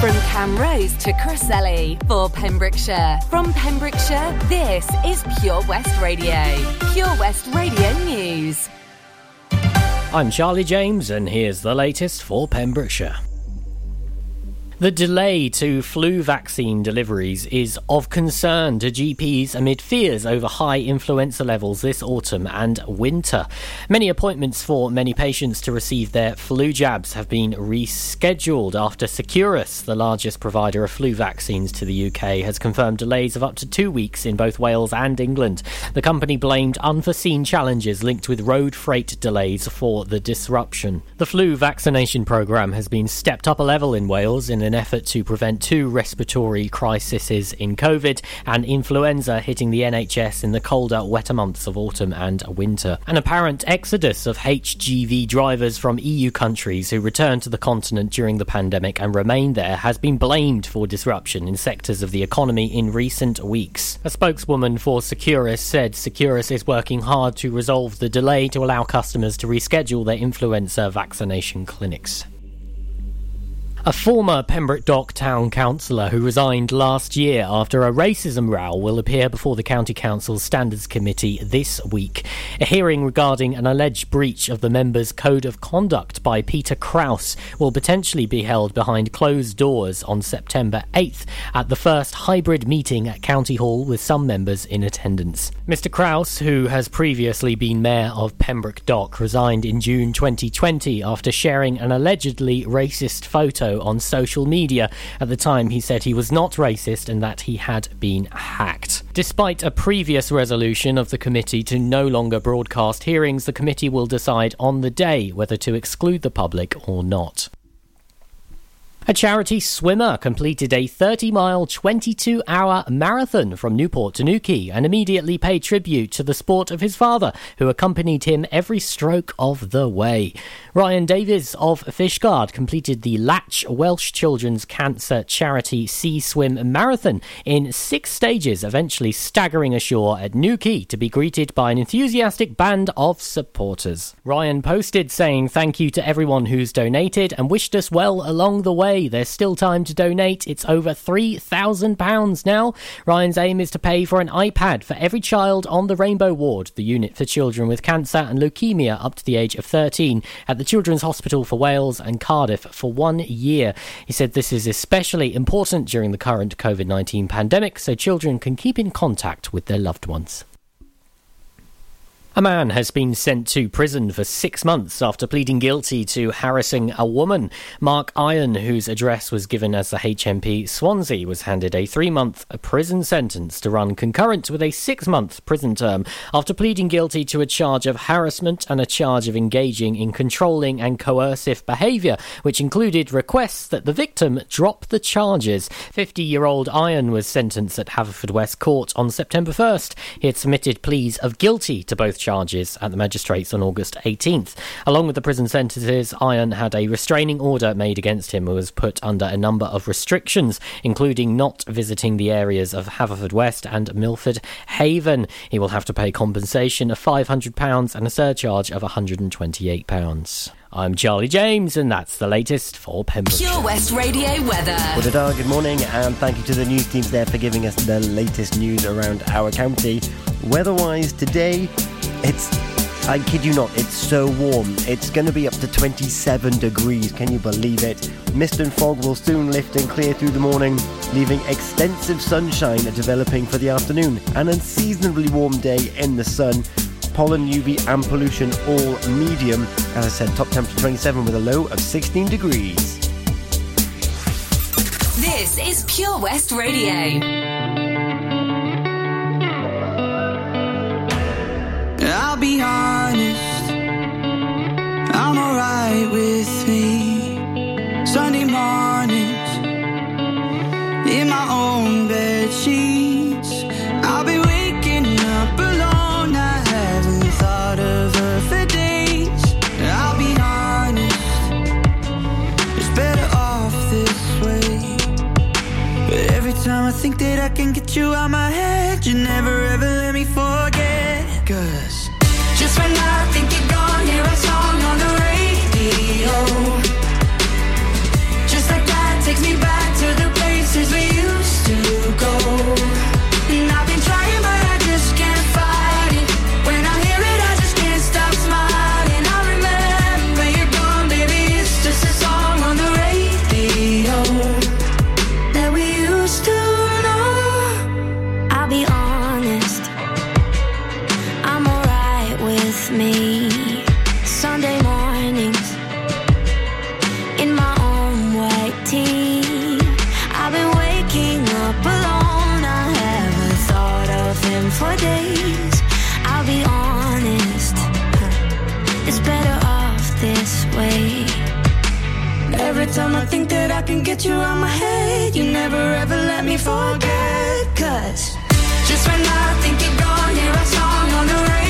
From Camrose to Crossley for Pembrokeshire. From Pembrokeshire, this is Pure West Radio. Pure West Radio News. I'm Charlie James, and here's the latest for Pembrokeshire. The delay to flu vaccine deliveries is of concern to GPs amid fears over high influenza levels this autumn and winter. Many appointments for many patients to receive their flu jabs have been rescheduled after Seqirus, the largest provider of flu vaccines to the UK, has confirmed delays of up to two weeks in both Wales and England. The company blamed unforeseen challenges linked with road freight delays for the disruption. The flu vaccination programme has been stepped up a level in Wales in an effort to prevent two respiratory crises in COVID and influenza hitting the NHS in the colder, wetter months of autumn and winter. An apparent exodus of HGV drivers from EU countries who returned to the continent during the pandemic and remained there has been blamed for disruption in sectors of the economy in recent weeks. A spokeswoman for Seqirus said Seqirus is working hard to resolve the delay to allow customers to reschedule their influenza vaccination clinics. A former Pembroke Dock Town Councillor who resigned last year after a racism row will appear before the County Council's Standards Committee this week. A hearing regarding an alleged breach of the members' code of conduct by Peter Kraus will potentially be held behind closed doors on September 8th at the first hybrid meeting at County Hall with some members in attendance. Mr. Kraus, who has previously been Mayor of Pembroke Dock, resigned in June 2020 after sharing an allegedly racist photo on social media. At the time, he said he was not racist and that he had been hacked. Despite a previous resolution of the committee to no longer broadcast hearings, the committee will decide on the day whether to exclude the public or not. A charity swimmer completed a 30 mile, 22 hour marathon from Newport to Newquay and immediately paid tribute to the sport of his father, who accompanied him every stroke of the way. Ryan Davies of Fishguard completed the Latch Welsh Children's Cancer Charity Sea Swim Marathon in six stages, eventually staggering ashore at Newquay to be greeted by an enthusiastic band of supporters. Ryan posted saying thank you to everyone who's donated and wished us well along the way. There's still time to donate. It's over £3,000 now. Ryan's aim is to pay for an iPad for every child on the Rainbow Ward, the unit for children with cancer and leukemia up to the age of 13, at the Children's Hospital for Wales and Cardiff for one year. He said this is especially important during the current COVID 19 pandemic so children can keep in contact with their loved ones. A man has been sent to prison for six months after pleading guilty to harassing a woman. Mark Iron, whose address was given as the HMP Swansea, was handed a three month prison sentence to run concurrent with a six month prison term after pleading guilty to a charge of harassment and a charge of engaging in controlling and coercive behaviour, which included requests that the victim drop the charges. 50 year old Iron was sentenced at Haverfordwest Court on September 1st. He had submitted pleas of guilty to both charges at the magistrates on August 18th. Along with the prison sentences, Iron had a restraining order made against him and was put under a number of restrictions, including not visiting the areas of Haverfordwest and Milford Haven. He will have to pay compensation of £500 and a surcharge of £128. I'm Charlie James, and that's the latest for Pembrokeshire. Pure West Radio weather. Well, good morning, and thank you to the news teams there for giving us the latest news around our county. Weather-wise, today, it's I kid you not, it's so warm. It's going to be up to 27 degrees. Can you believe it? Mist and fog will soon lift and clear through the morning, leaving extensive sunshine developing for the afternoon. An unseasonably warm day in the sun. Pollen, UV, and pollution all medium. As I said, top temperature 27 with a low of 16 degrees. This is Pure West Radio. I'll be honest, I'm alright with me. Sunday mornings, in my own bed sheets, I'll be waking up alone. I haven't thought of her for days. I'll be honest, it's better off this way. But every time I think that I can get you out my head, you never ever let me forget. Cause for days. I'll be honest, it's better off this way. Every time I think that I can get you out my head, you never ever let me forget. Cause just when I think you're gone, here I song on the radio.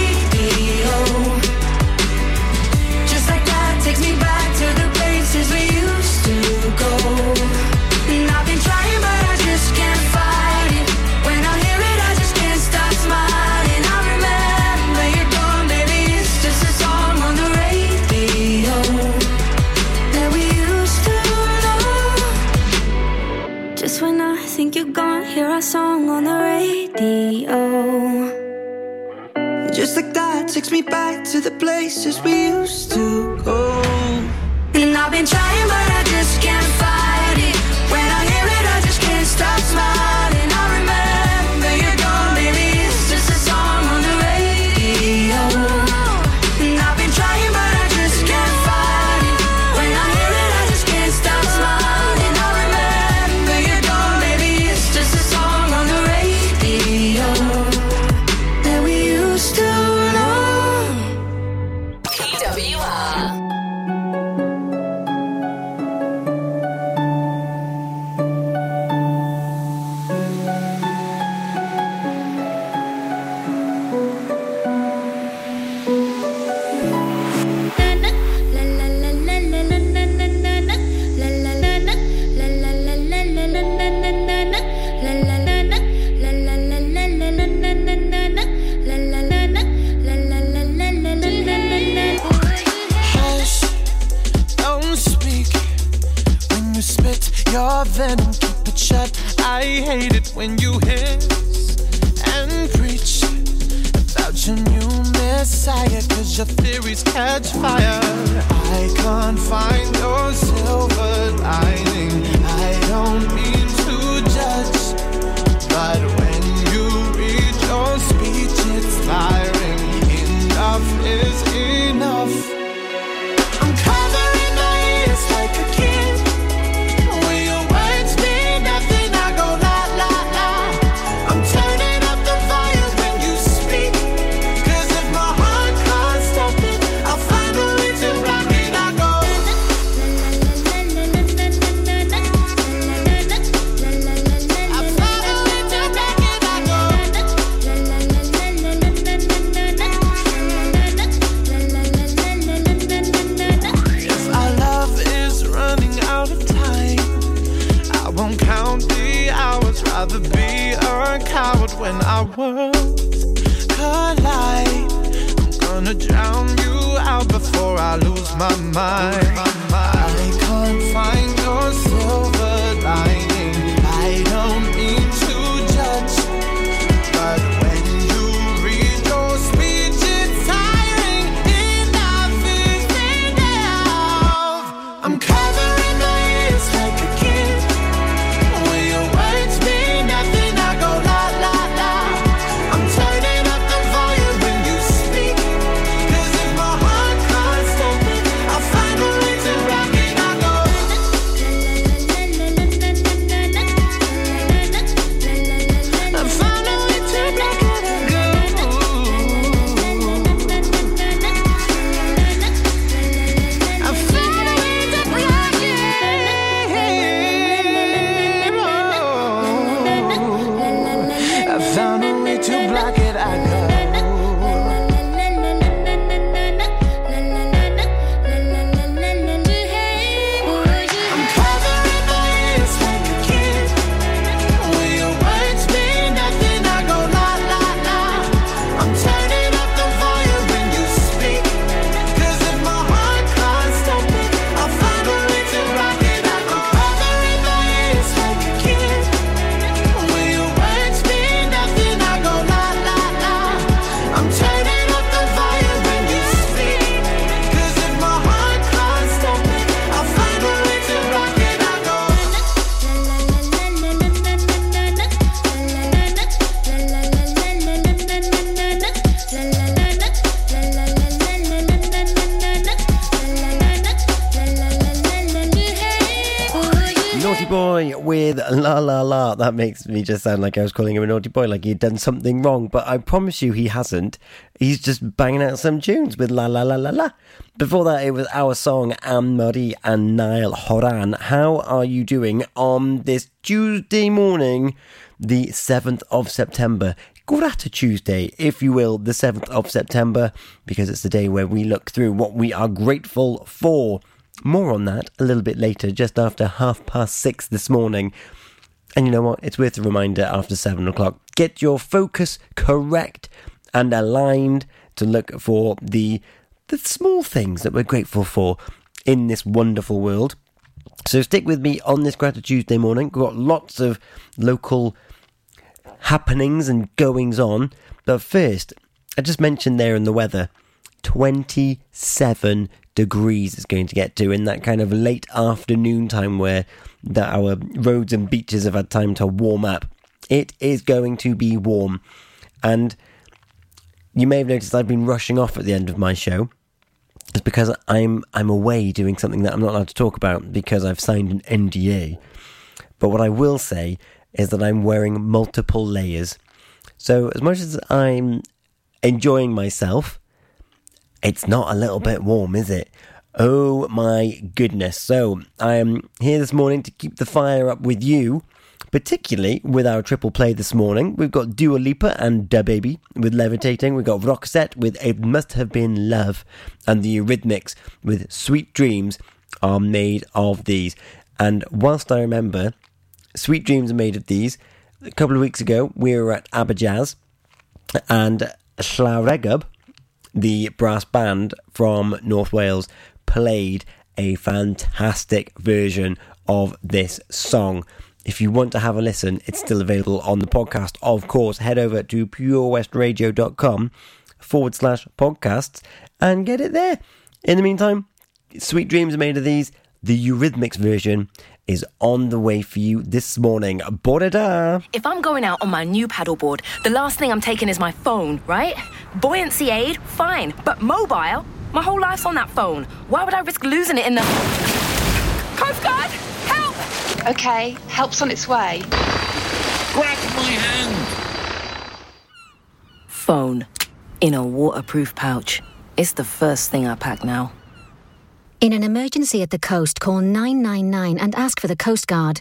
hear our song on the radio. Just like that takes me back to the places we used to go. And I've been trying, but I just can't. Your venom, keep it shut. I hate it when you hiss and preach about your new messiah, cause your theories catch fire. I can't find your silver lining. I don't mean to judge, but when you read your speech, it's tiring. Enough is enough. my mind. Makes me just sound like I was calling him a naughty boy, like he'd done something wrong. But I promise you, he hasn't. He's just banging out some tunes with La La La La La. Before that, it was our song Anne Marie and Niall Horan. How are you doing on this Tuesday morning, the 7th of September? Grata Tuesday, if you will, the 7th of September, because it's the day where we look through what we are grateful for. More on that a little bit later, just after half past six this morning. And you know what? It's worth a reminder after seven o'clock. Get your focus correct and aligned to look for the the small things that we're grateful for in this wonderful world. So stick with me on this Gratitude Tuesday morning. We've got lots of local happenings and goings on. But first, I just mentioned there in the weather 27 degrees it's going to get to in that kind of late afternoon time where that our roads and beaches have had time to warm up. It is going to be warm. And you may have noticed I've been rushing off at the end of my show. It's because I'm I'm away doing something that I'm not allowed to talk about because I've signed an NDA. But what I will say is that I'm wearing multiple layers. So as much as I'm enjoying myself, it's not a little bit warm, is it? Oh my goodness. So, I am here this morning to keep the fire up with you, particularly with our triple play this morning. We've got Dua Lipa and Da Baby with Levitating. We've got Roxette with It Must Have Been Love. And the Eurythmics with Sweet Dreams are made of these. And whilst I remember, Sweet Dreams are made of these. A couple of weeks ago, we were at Abajaz and Llareggub the brass band from North Wales played a fantastic version of this song. If you want to have a listen, it's still available on the podcast. Of course, head over to purewestradio.com forward slash podcasts and get it there. In the meantime, Sweet Dreams are made of these. The Eurythmics version is on the way for you this morning. If I'm going out on my new paddleboard, the last thing I'm taking is my phone, right? Buoyancy aid, fine, but mobile? My whole life's on that phone. Why would I risk losing it in the. Coast Guard! Help! Okay, help's on its way. Grab my hand! Phone. In a waterproof pouch. It's the first thing I pack now. In an emergency at the coast, call 999 and ask for the Coast Guard.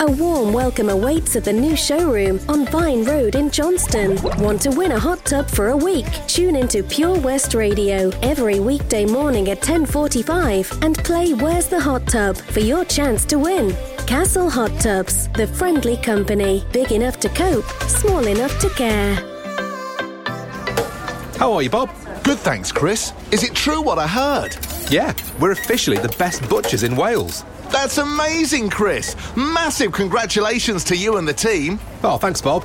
A warm welcome awaits at the new showroom on Vine Road in Johnston. Want to win a hot tub for a week? Tune into Pure West Radio every weekday morning at 10:45 and play Where's the Hot Tub for your chance to win. Castle Hot Tubs, the friendly company, big enough to cope, small enough to care. How are you, Bob? Good, thanks, Chris. Is it true what I heard? Yeah, we're officially the best butchers in Wales. That's amazing, Chris. Massive congratulations to you and the team. Oh, thanks, Bob.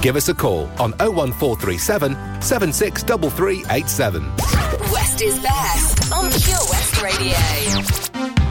Give us a call on 01437 763387. West is best on Pure West Radio.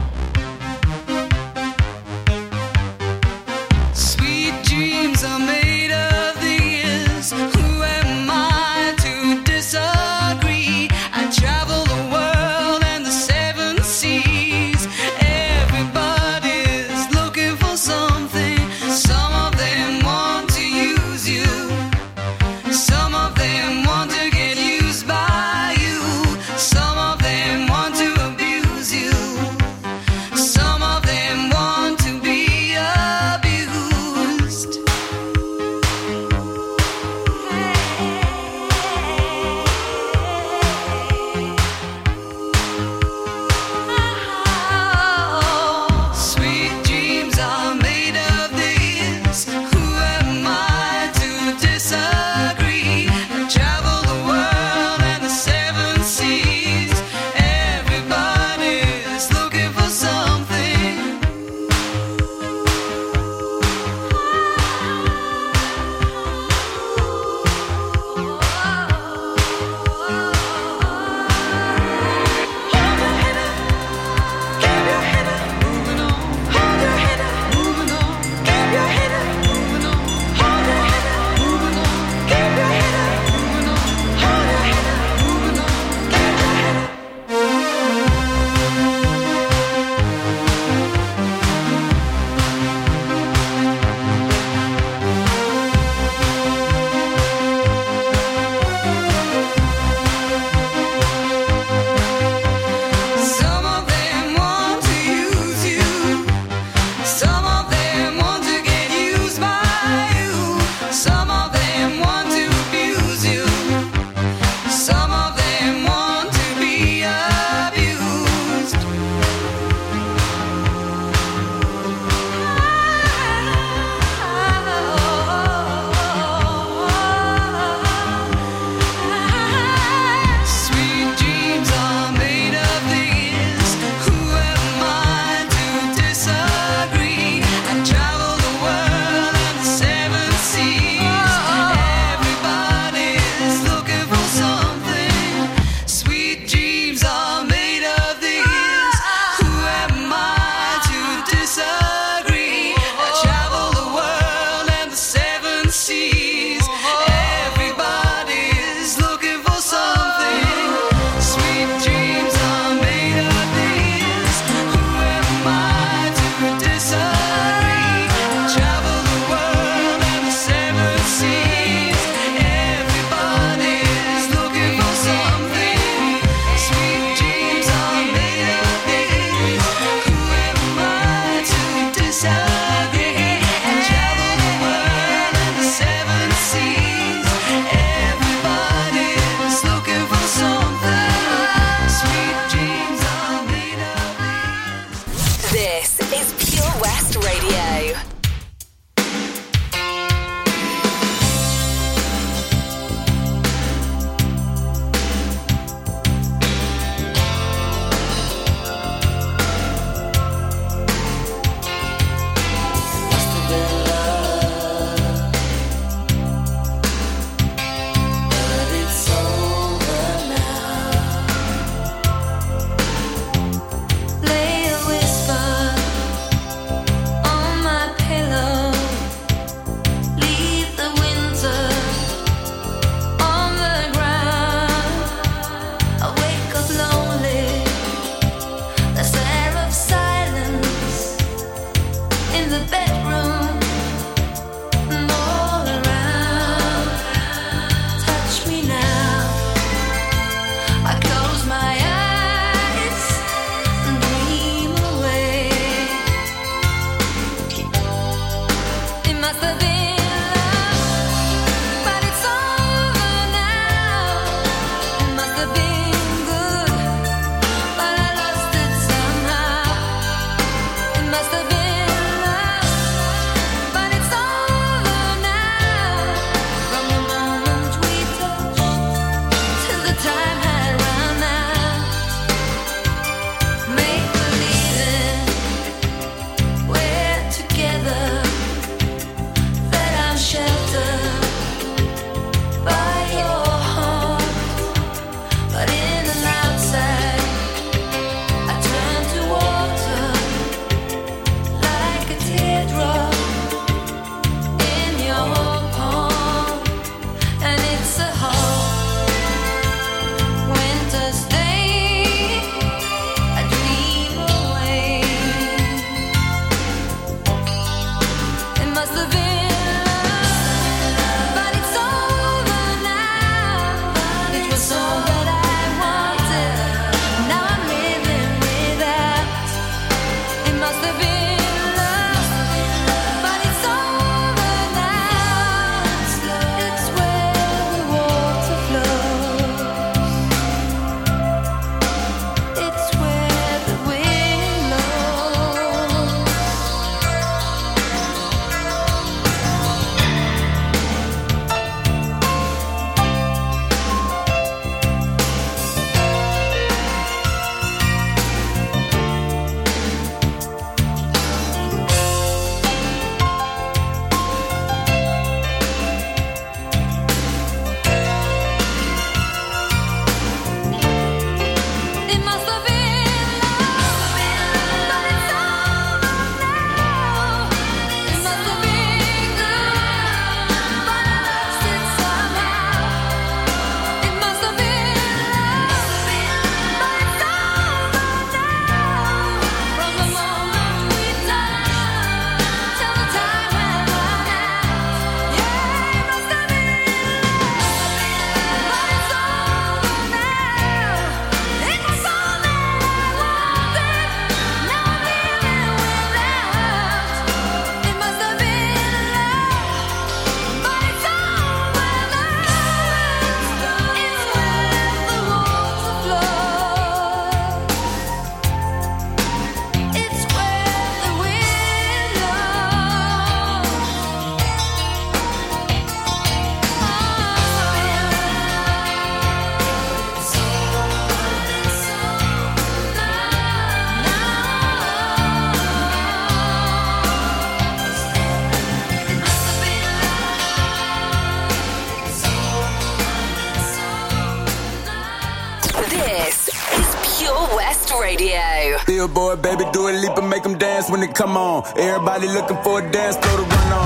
When it come on. Everybody looking for a dance floor to run on.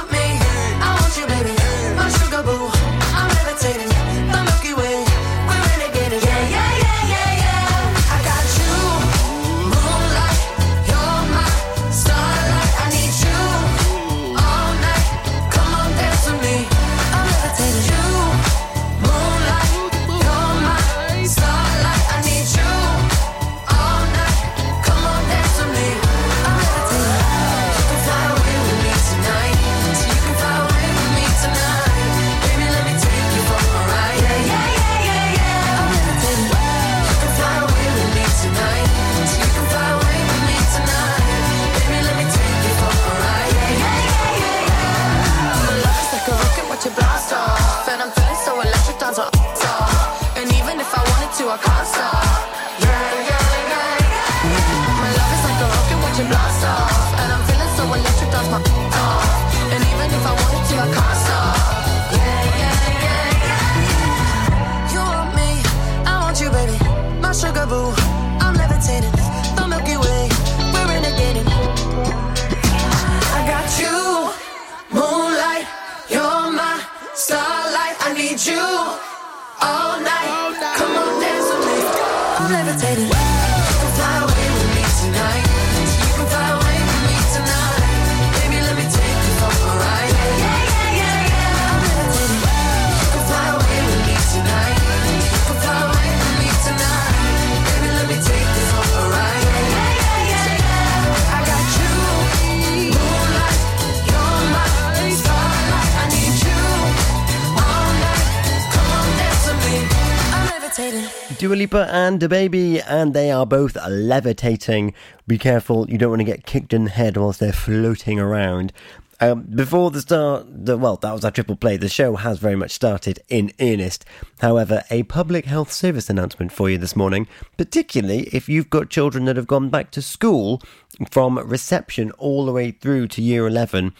And the baby, and they are both levitating. Be careful, you don't want to get kicked in the head whilst they're floating around. Um, before the start, the, well, that was our triple play. The show has very much started in earnest. However, a public health service announcement for you this morning, particularly if you've got children that have gone back to school from reception all the way through to year 11.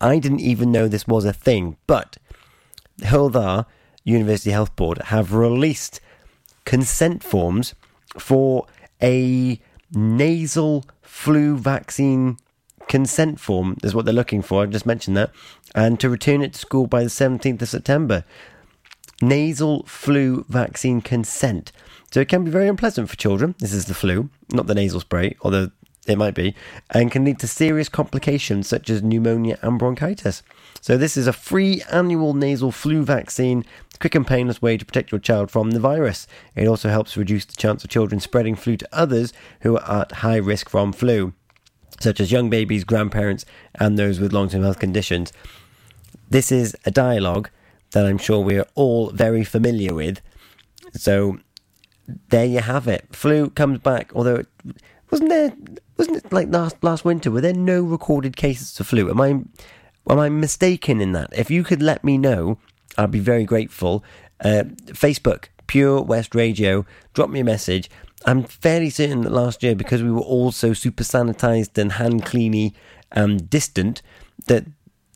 I didn't even know this was a thing, but Hywel Dda University Health Board have released consent forms for a nasal flu vaccine consent form is what they're looking for. I've just mentioned that. And to return it to school by the 17th of September. Nasal flu vaccine consent. So it can be very unpleasant for children. This is the flu, not the nasal spray, although it might be, and can lead to serious complications such as pneumonia and bronchitis. So this is a free annual nasal flu vaccine, quick and painless way to protect your child from the virus. It also helps reduce the chance of children spreading flu to others who are at high risk from flu, such as young babies, grandparents, and those with long-term health conditions. This is a dialogue that I'm sure we are all very familiar with. So there you have it. Flu comes back, although it wasn't there wasn't it like last last winter? Were there no recorded cases of flu? Am I am I mistaken in that? If you could let me know, I'd be very grateful. Uh, Facebook, Pure West Radio, drop me a message. I'm fairly certain that last year, because we were all so super sanitized and hand cleany and distant, that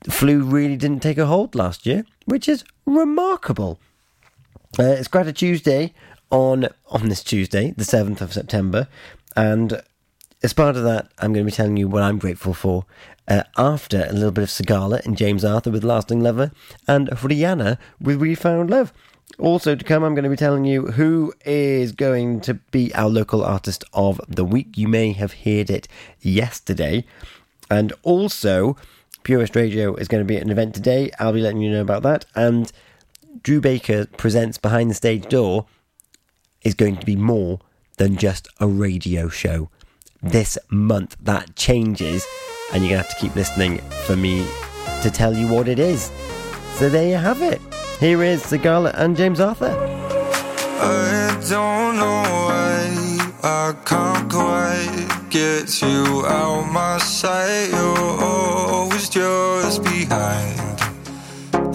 flu really didn't take a hold last year, which is remarkable. Uh, it's Grata Tuesday on on this Tuesday, the seventh of September, and as part of that, I'm going to be telling you what I'm grateful for. Uh, after a little bit of Sigala and James Arthur with Lasting Lover, and Rihanna with We Found Love. Also to come, I'm going to be telling you who is going to be our local artist of the week. You may have heard it yesterday, and also Pure West Radio is going to be at an event today. I'll be letting you know about that. And Drew Baker presents Behind the Stage Door is going to be more than just a radio show. Mm. This month that changes, and you're going to have to keep listening for me to tell you what it is. So there you have it. Here is Sigala and James Arthur. I don't know why I can't quite get you out my sight. You're always just behind.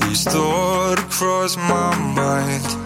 These thoughts cross my mind.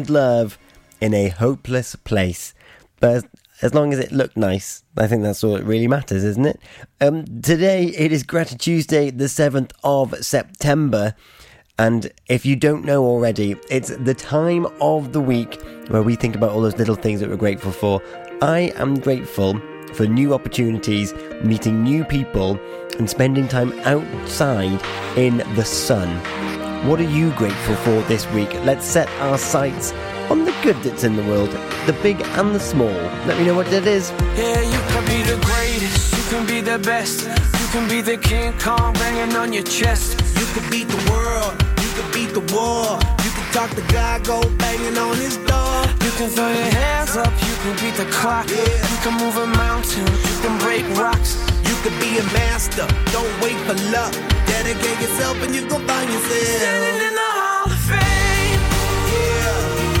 Found love in a hopeless place. But as long as it looked nice, I think that's all that really matters, isn't it? Um, today it is Gratitude Tuesday, the 7th of September. And if you don't know already, it's the time of the week where we think about all those little things that we're grateful for. I am grateful for new opportunities, meeting new people, and spending time outside in the sun. What are you grateful for this week? Let's set our sights on the good that's in the world, the big and the small. Let me know what it is. Yeah, you can be the greatest, you can be the best, you can be the King Kong banging on your chest. You could beat the world, you could beat the war. You could talk to God, go banging on his door. You can throw your hands up, you can beat the clock. You can move a mountain, you can break rocks. You could be a master, don't wait for luck. Dedicate yourself and you gon' find yourself. Standing in the Hall of Fame. Yeah.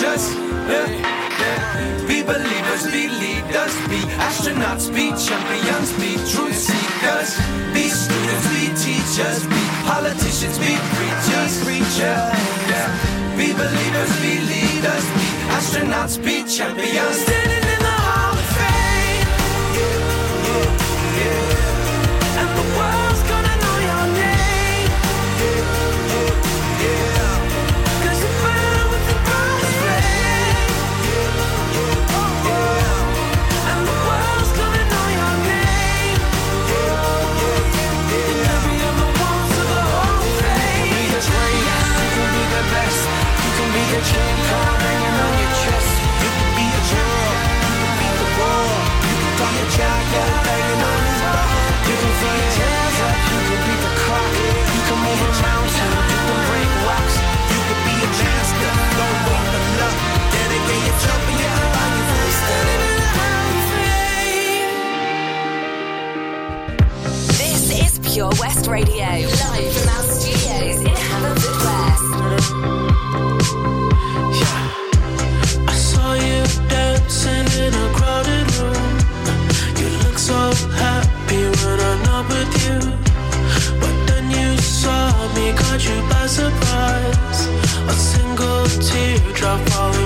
be. Yeah, yeah. Believers, be leaders, be astronauts, be champions, be truth seekers. Be students, be teachers, be politicians, be preachers, preachers. Yeah. Be believers, be leaders, be astronauts, be champions. Standing in the Hall of Fame. And can Pure West Radio, live from our studios in Haverfordwest. I saw you dancing in a crowded room. You look so happy when I'm not with you. But then you saw me, caught you by surprise. A single teardrop falling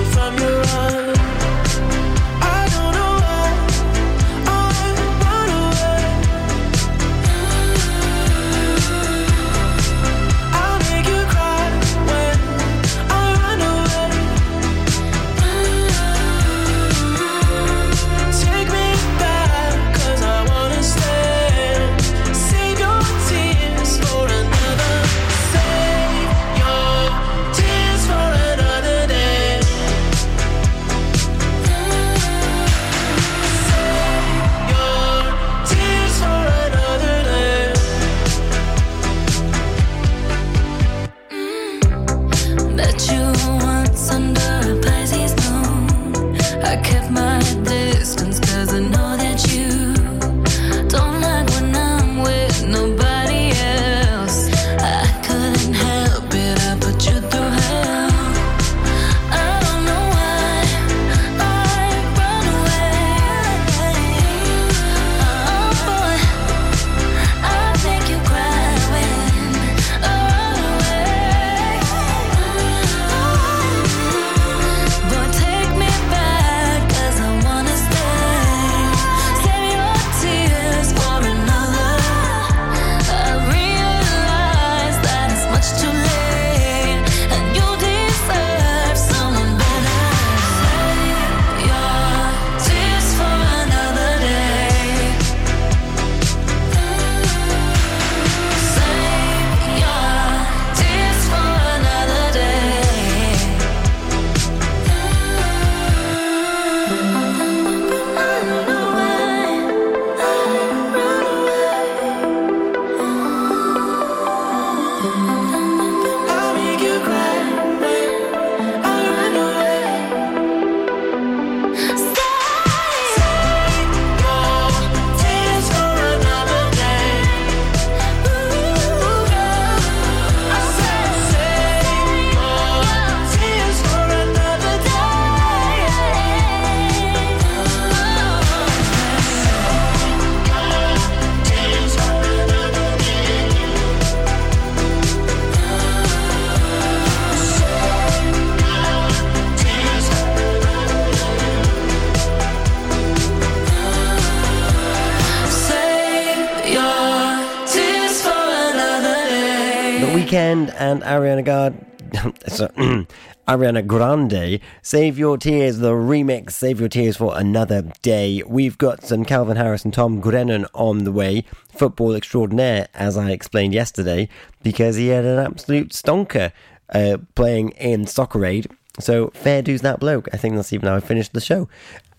and Ariana Grande. Ariana Grande, Save Your Tears, the remix, Save Your Tears for Another Day. We've got some Calvin Harris and Tom Grennan on the way, football extraordinaire, as I explained yesterday, because he had an absolute stonker uh, playing in Soccer Aid. So, fair dues that bloke. I think that's even how I finished the show.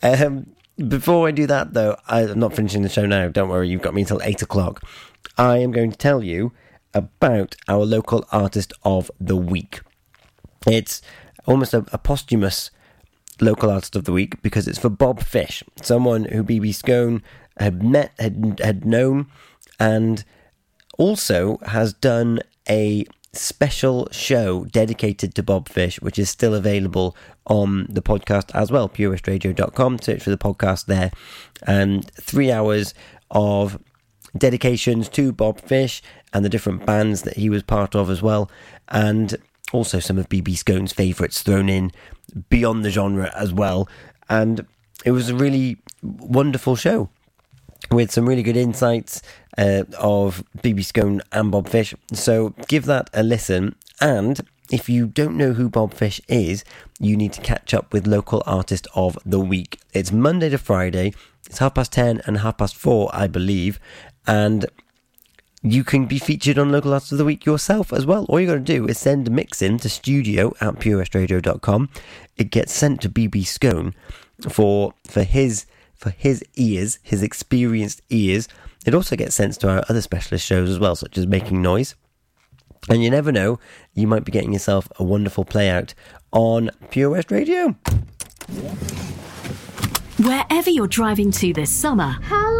Um, before I do that, though, I'm not finishing the show now. Don't worry, you've got me until 8 o'clock. I am going to tell you about our local artist of the week. It's almost a, a posthumous local artist of the week because it's for Bob Fish, someone who BB Scone had met, had, had known, and also has done a special show dedicated to Bob Fish, which is still available on the podcast as well, purewestradio.com. Search for the podcast there. And three hours of dedications to Bob Fish and the different bands that he was part of as well. And also some of BB Scone's favourites thrown in beyond the genre as well. And it was a really wonderful show with some really good insights uh, of BB Scone and Bob Fish. So give that a listen. And if you don't know who Bob Fish is, you need to catch up with Local Artist of the Week. It's Monday to Friday. It's half past 10 and half past 4, I believe. And you can be featured on Local Artist of the Week yourself as well. All you got to do is send a mix in to studio at purewestradio.com. It gets sent to BB Scone for for his for his ears, his experienced ears. It also gets sent to our other specialist shows as well, such as Making Noise. And you never know, you might be getting yourself a wonderful play out on Pure West Radio. Wherever you're driving to this summer, How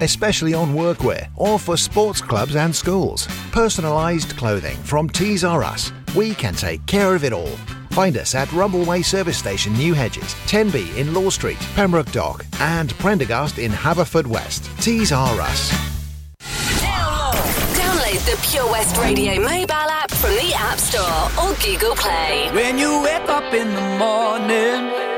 especially on workwear or for sports clubs and schools. Personalised clothing from Tees R Us. We can take care of it all. Find us at Rumbleway Service Station, New Hedges, 10B in Law Street, Pembroke Dock, and Prendergast in Haverfordwest. Tees R Us. Download the Pure West Radio mobile app from the App Store or Google Play. When you wake up in the morning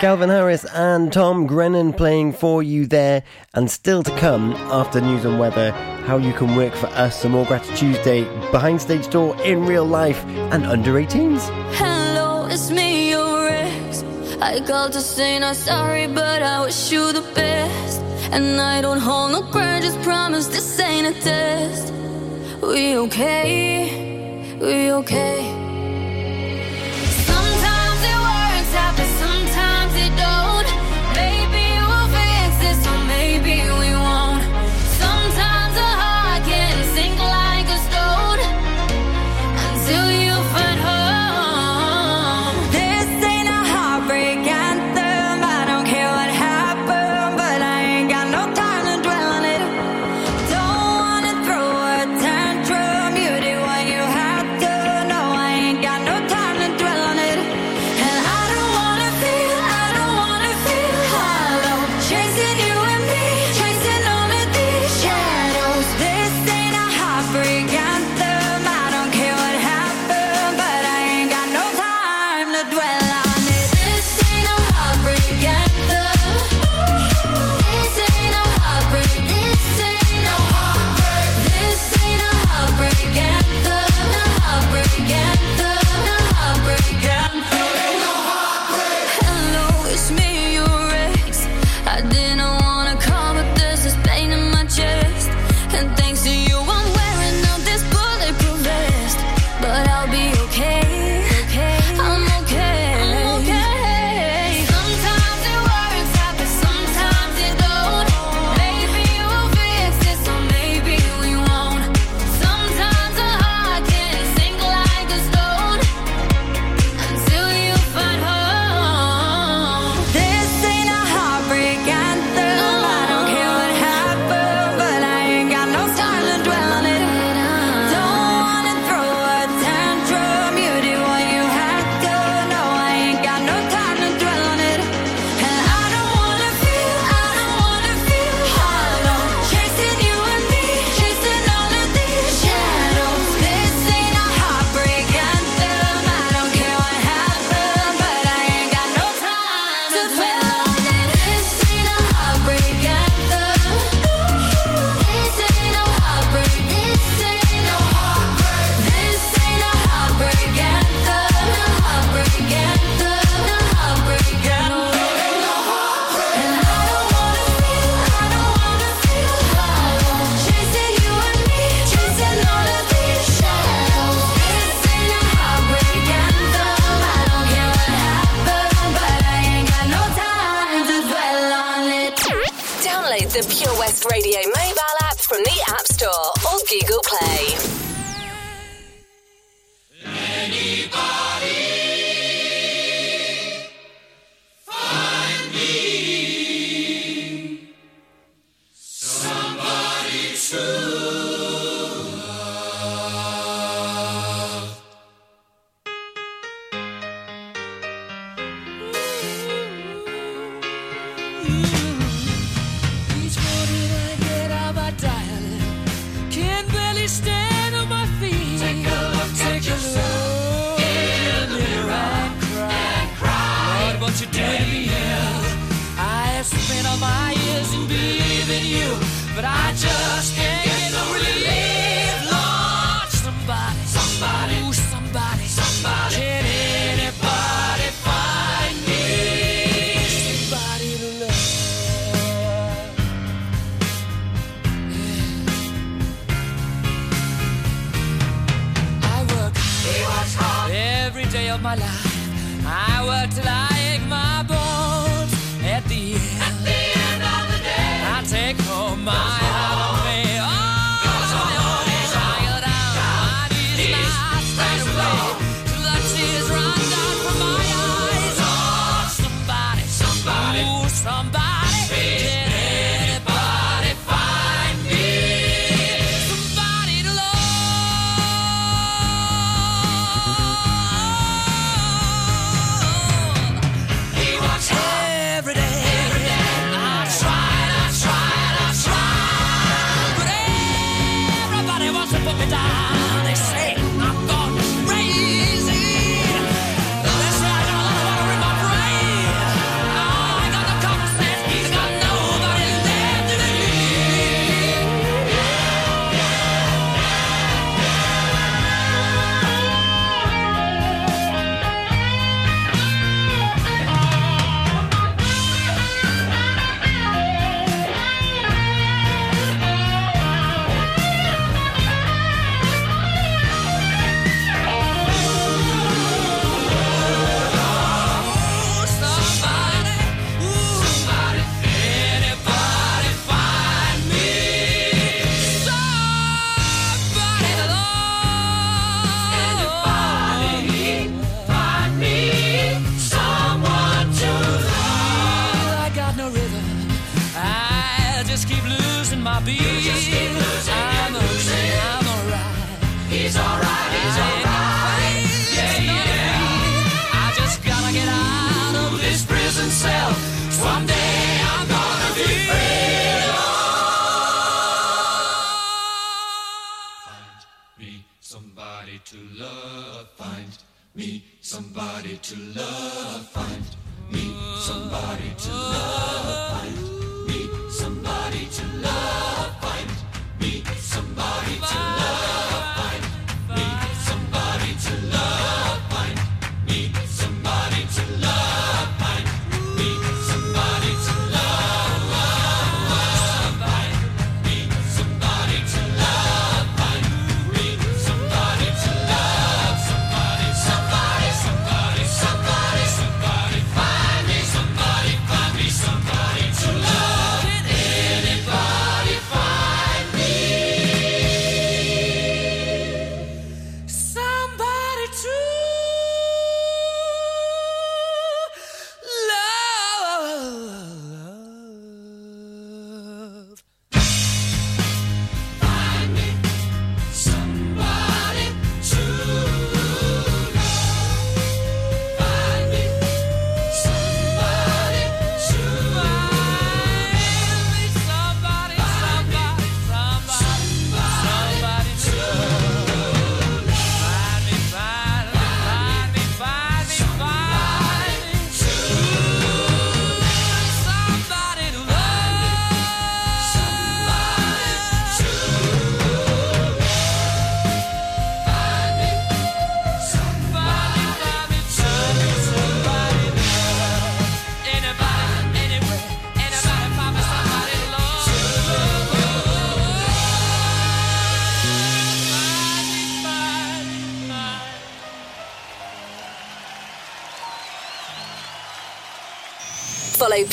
Calvin Harris and Tom Grennan playing for you there. And still to come, after news and weather, how you can work for us, some more Gratitude Tuesday, behind stage door, in real life, and under 18s. Hello, it's me, your ex. I called to say not sorry, but I wish you the best. And I don't hold no grudges, promise this ain't a test. We okay? We okay?